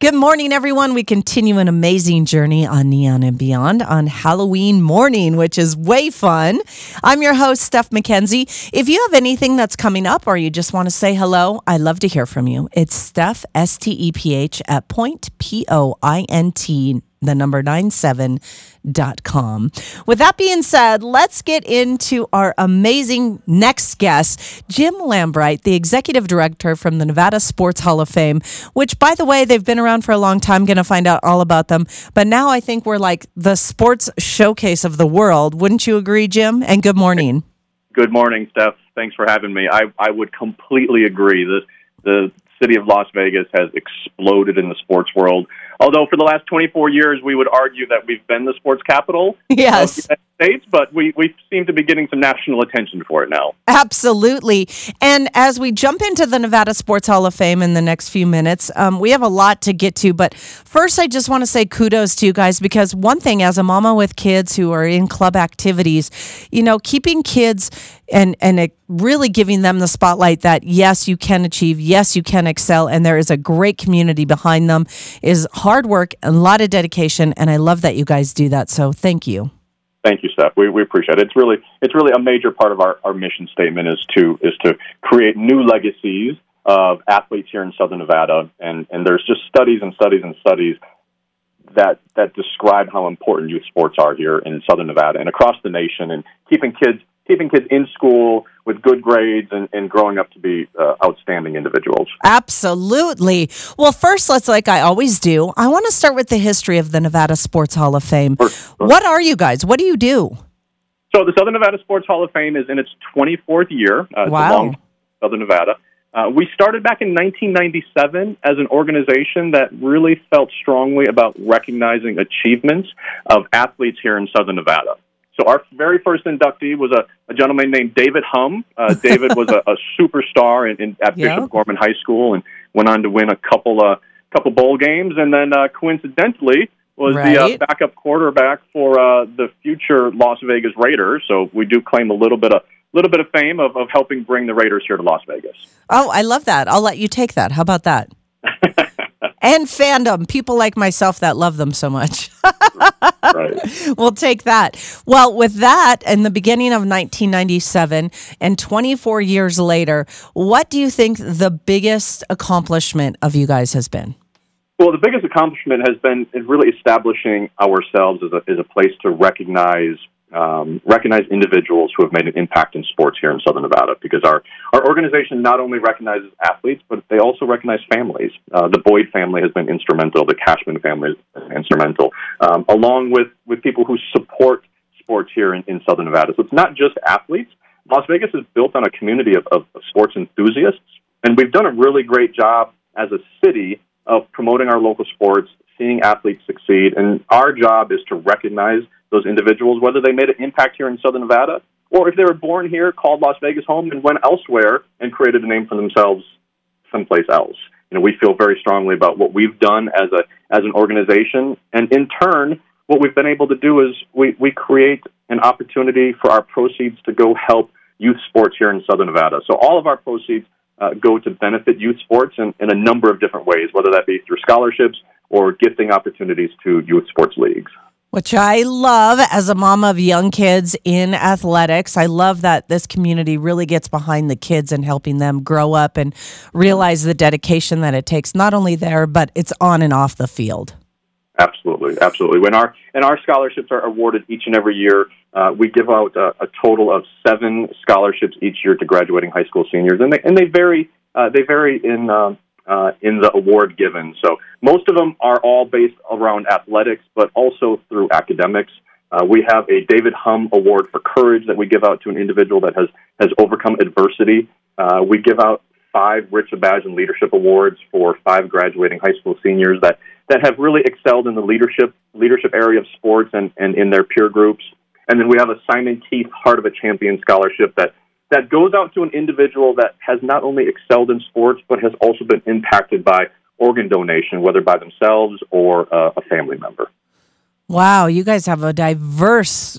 Good morning, everyone. We continue an amazing journey on Neon and Beyond on Halloween morning, which is way fun. I'm your host, Steph McKenzie. If you have anything that's coming up or you just want to say hello, I love to hear from you. It's Steph, S T E P H, at point, P O I N T the number 97.com. With that being said, let's get into our amazing next guest, Jim Lambright, the executive director from the Nevada Sports Hall of Fame, which, by the way, they've been around for a long time, going to find out all about them. But now I think we're like the sports showcase of the world. Wouldn't you agree, Jim? And good morning. Good morning, Steph. Thanks for having me. I, I would completely agree. The, the city of Las Vegas has exploded in the sports world. Although for the last 24 years, we would argue that we've been the sports capital yes. of the States, but we, we seem to be getting some national attention for it now. Absolutely. And as we jump into the Nevada Sports Hall of Fame in the next few minutes, um, we have a lot to get to. But first, I just want to say kudos to you guys because one thing, as a mama with kids who are in club activities, you know, keeping kids and and it really giving them the spotlight that yes you can achieve yes you can excel and there is a great community behind them is hard work and a lot of dedication and i love that you guys do that so thank you thank you steph. We, we appreciate it. It's really it's really a major part of our, our mission statement is to is to create new legacies of athletes here in southern nevada. And and there's just studies and studies and studies that that describe how important youth sports are here in southern nevada and across the nation. And keeping kids keeping kids in school with good grades and, and growing up to be uh, outstanding individuals. Absolutely. Well, first, let's, like I always do, I want to start with the history of the Nevada Sports Hall of Fame. Sure, sure. What are you guys? What do you do? So, the Southern Nevada Sports Hall of Fame is in its 24th year. Uh, wow. Southern Nevada. Uh, we started back in 1997 as an organization that really felt strongly about recognizing achievements of athletes here in Southern Nevada. So our very first inductee was a, a gentleman named David Humm. Uh, David was a, a superstar in, in, at Bishop yeah. Gorman High School and went on to win a couple uh, couple bowl games, and then uh, coincidentally was right. the uh, backup quarterback for uh, the future Las Vegas Raiders. So we do claim a little bit of a little bit of fame of, of helping bring the Raiders here to Las Vegas. Oh, I love that. I'll let you take that. How about that? and fandom, people like myself that love them so much. right. We'll take that. Well, with that, in the beginning of 1997 and 24 years later, what do you think the biggest accomplishment of you guys has been? Well, the biggest accomplishment has been really establishing ourselves as a, as a place to recognize um, recognize individuals who have made an impact in sports here in Southern Nevada because our, our organization not only recognizes athletes, but they also recognize families. Uh, the Boyd family has been instrumental, the Cashman family has been instrumental, um, along with, with people who support sports here in, in Southern Nevada. So it's not just athletes. Las Vegas is built on a community of, of, of sports enthusiasts, and we've done a really great job as a city of promoting our local sports, seeing athletes succeed, and our job is to recognize those individuals, whether they made an impact here in Southern Nevada or if they were born here, called Las Vegas home, and went elsewhere and created a name for themselves someplace else. You know, we feel very strongly about what we've done as a as an organization, and in turn, what we've been able to do is we, we create an opportunity for our proceeds to go help youth sports here in Southern Nevada. So all of our proceeds uh, go to benefit youth sports in, in a number of different ways, whether that be through scholarships or gifting opportunities to youth sports leagues which I love as a mom of young kids in athletics. I love that this community really gets behind the kids and helping them grow up and realize the dedication that it takes, not only there, but it's on and off the field. Absolutely, absolutely. When our and our scholarships are awarded each and every year, uh, we give out a, a, total of seven scholarships each year to graduating high school seniors, and they and they vary. Uh, they vary in uh, uh, in the award given. So most of them are all based around athletics, but also through academics. Uh, we have a David Humm Award for Courage that we give out to an individual that has, has overcome adversity. Uh, we give out five Rich and Leadership Awards for five graduating high school seniors that, that have really excelled in the leadership leadership area of sports and, and in their peer groups. And then we have a Simon Keith Heart of a Champion scholarship that that goes out to an individual that has not only excelled in sports, but has also been impacted by organ donation, whether by themselves or uh, a family member. Wow, you guys have a diverse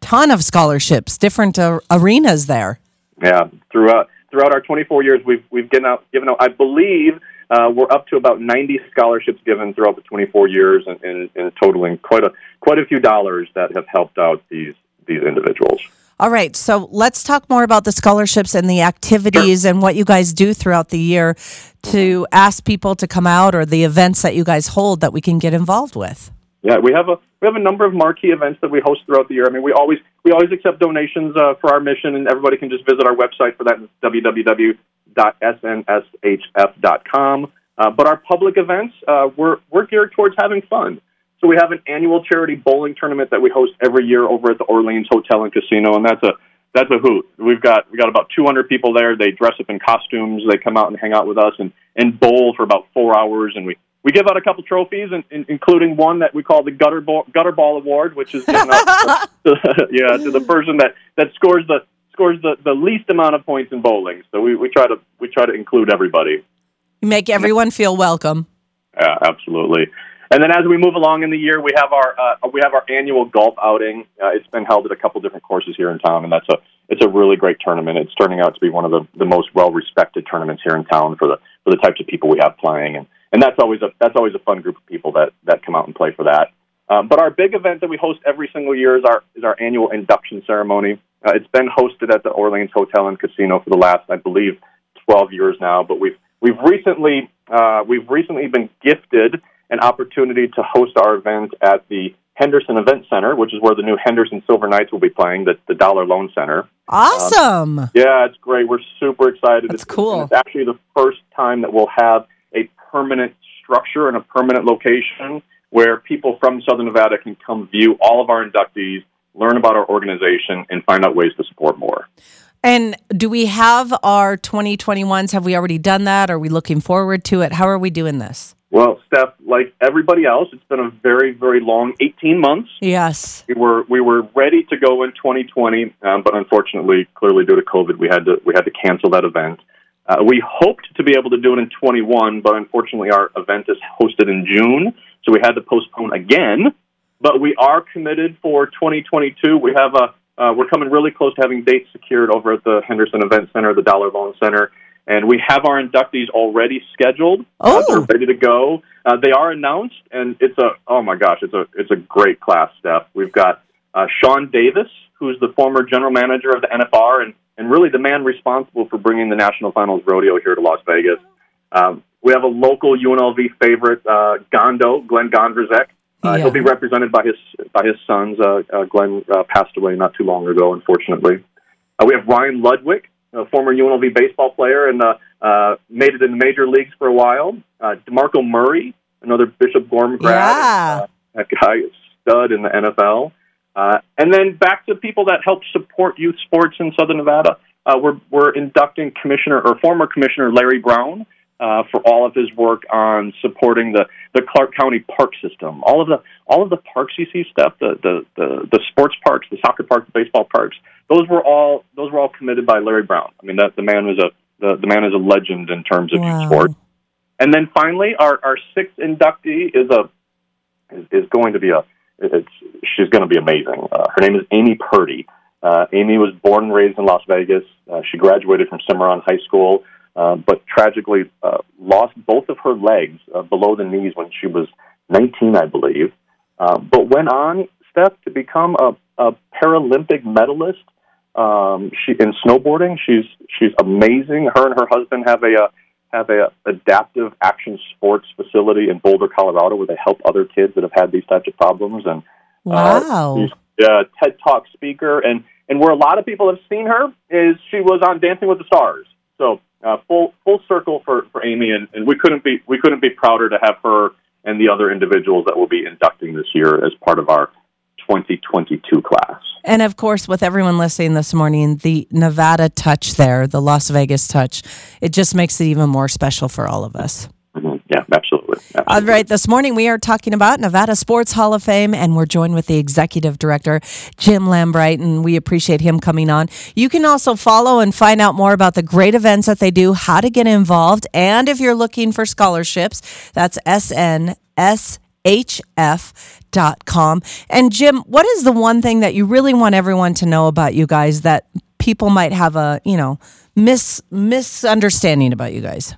ton of scholarships, different uh, arenas there. Yeah, throughout throughout our 24 years, we've we've given out given out. I believe uh, we're up to about 90 scholarships given throughout the 24 years, and, and, and totaling quite a quite a few dollars that have helped out these these individuals. All right, so let's talk more about the scholarships and the activities sure. and what you guys do throughout the year to ask people to come out or the events that you guys hold that we can get involved with. Yeah, we have a we have a number of marquee events that we host throughout the year. I mean, we always we always accept donations uh, for our mission, and everybody can just visit our website for that. It's www.snshf.com. Uh, but our public events, uh, we're we're geared towards having fun. So we have an annual charity bowling tournament that we host every year over at the Orleans Hotel and Casino, and that's a that's a hoot. We've got we got about 200 people there. They dress up in costumes. They come out and hang out with us and and bowl for about four hours, and we we give out a couple trophies, in, in, including one that we call the gutter ball, gutter ball award, which is given out to, yeah to the person that, that scores the scores the, the least amount of points in bowling. So we, we try to we try to include everybody. You make everyone feel welcome. Yeah, absolutely. And then as we move along in the year, we have our uh, we have our annual golf outing. Uh, it's been held at a couple different courses here in town, and that's a it's a really great tournament. It's turning out to be one of the, the most well respected tournaments here in town for the for the types of people we have playing. And and that's always a that's always a fun group of people that that come out and play for that. Um, but our big event that we host every single year is our is our annual induction ceremony. Uh, it's been hosted at the Orleans Hotel and Casino for the last, I believe, 12 years now. But we've we've recently uh, we've recently been gifted an opportunity to host our event at the Henderson Event Center, which is where the new Henderson Silver Knights will be playing, the, the Dollar Loan Center. Awesome! Um, yeah, it's great. We're super excited. That's it's, cool. It's actually the first time that we'll have a permanent structure and a permanent location where people from Southern Nevada can come view all of our inductees, learn about our organization, and find out ways to support more. And do we have our 2021s? Have we already done that? Are we looking forward to it? How are we doing this? Well, Steph, like everybody else, it's been a very, very long 18 months. Yes. We were we were ready to go in 2020, um, but unfortunately, clearly due to COVID, we had to we had to cancel that event. Uh, we hoped to be able to do it in 21, but unfortunately, our event is hosted in June, so we had to postpone again. But we are committed for 2022. We have a uh, we're coming really close to having dates secured over at the Henderson Event Center, the Dollar Loan Center, and we have our inductees already scheduled. Oh, uh, they're ready to go. Uh, they are announced, and it's a oh my gosh, it's a it's a great class, Steph. We've got uh, Shawn Davis, who's the former general manager of the NFR and and really the man responsible for bringing the National Finals Rodeo here to Las Vegas. Um, we have a local UNLV favorite, uh, Gondo, Glenn Gondrezick. Uh, yeah. He'll be represented by his by his sons. Uh, uh, Glenn uh, passed away not too long ago, unfortunately. Uh, we have Ryan Ludwick, a former UNLV baseball player, and uh, uh, made it in the major leagues for a while. Uh, Demarco Murray, another Bishop Gorman grad. Yeah. Uh, that guy is stud in the NFL. Uh, and then back to people that help support youth sports in Southern Nevada. Uh, we're, we're inducting Commissioner or former Commissioner Larry Brown uh, for all of his work on supporting the, the Clark County park system. All of the all of the parks you see stuff, the, the, the, the sports parks, the soccer parks, the baseball parks. Those were all those were all committed by Larry Brown. I mean, that the man was a the, the man is a legend in terms of wow. youth sports. And then finally, our, our sixth inductee is a is, is going to be a it's she's going to be amazing. Uh, her name is Amy Purdy. Uh, Amy was born and raised in Las Vegas. Uh, she graduated from Cimarron High School, uh, but tragically uh, lost both of her legs uh, below the knees when she was 19, I believe. Uh, but went on, Steph, to become a, a Paralympic medalist um, she in snowboarding. She's she's amazing. Her and her husband have a, a have a adaptive action sports facility in Boulder, Colorado, where they help other kids that have had these types of problems. And wow, uh, she's a TED Talk speaker, and and where a lot of people have seen her is she was on Dancing with the Stars. So uh, full full circle for for Amy, and, and we couldn't be we couldn't be prouder to have her and the other individuals that will be inducting this year as part of our 2022 class. And of course, with everyone listening this morning, the Nevada touch there, the Las Vegas touch, it just makes it even more special for all of us. Mm-hmm. Yeah, absolutely. Absolutely. All right. This morning we are talking about Nevada Sports Hall of Fame, and we're joined with the executive director, Jim Lambright, and we appreciate him coming on. You can also follow and find out more about the great events that they do, how to get involved, and if you're looking for scholarships, that's SNS hf.com. And Jim, what is the one thing that you really want everyone to know about you guys that people might have a, you know, mis misunderstanding about you guys?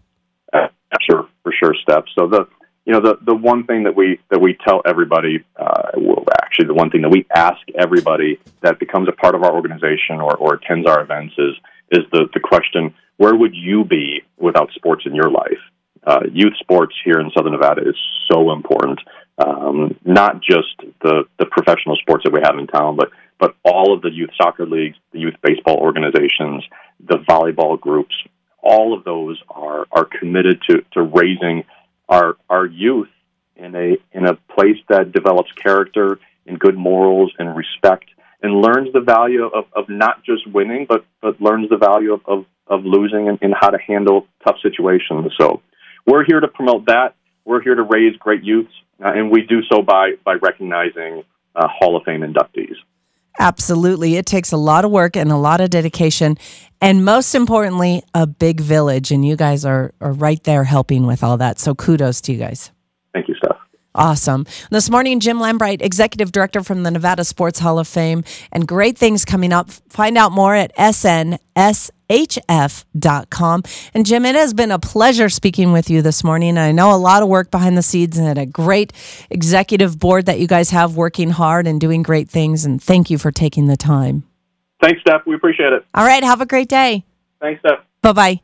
Uh, sure, for sure, Steph. So the you know the the one thing that we that we tell everybody, uh, well, actually the one thing that we ask everybody that becomes a part of our organization or, or attends our events is is the the question: Where would you be without sports in your life? Uh, youth sports here in Southern Nevada is so important. Um, not just the the professional sports that we have in town, but but all of the youth soccer leagues, the youth baseball organizations, the volleyball groups, all of those are are committed to to raising our our youth in a in a place that develops character and good morals and respect and learns the value of, of not just winning but but learns the value of, of, of losing and, and how to handle tough situations. So we're here to promote that. We're here to raise great youths, uh, and we do so by by recognizing uh, Hall of Fame inductees. Absolutely. It takes a lot of work and a lot of dedication. And most importantly, a big village. And you guys are, are right there helping with all that. So kudos to you guys. Thank you, Steph. Awesome. This morning, Jim Lambright, Executive Director from the Nevada Sports Hall of Fame, and great things coming up. Find out more at snshf.com. And Jim, it has been a pleasure speaking with you this morning. I know a lot of work behind the scenes and a great executive board that you guys have working hard and doing great things. And thank you for taking the time. Thanks, Steph. We appreciate it. All right. Have a great day. Thanks, Steph. Bye bye.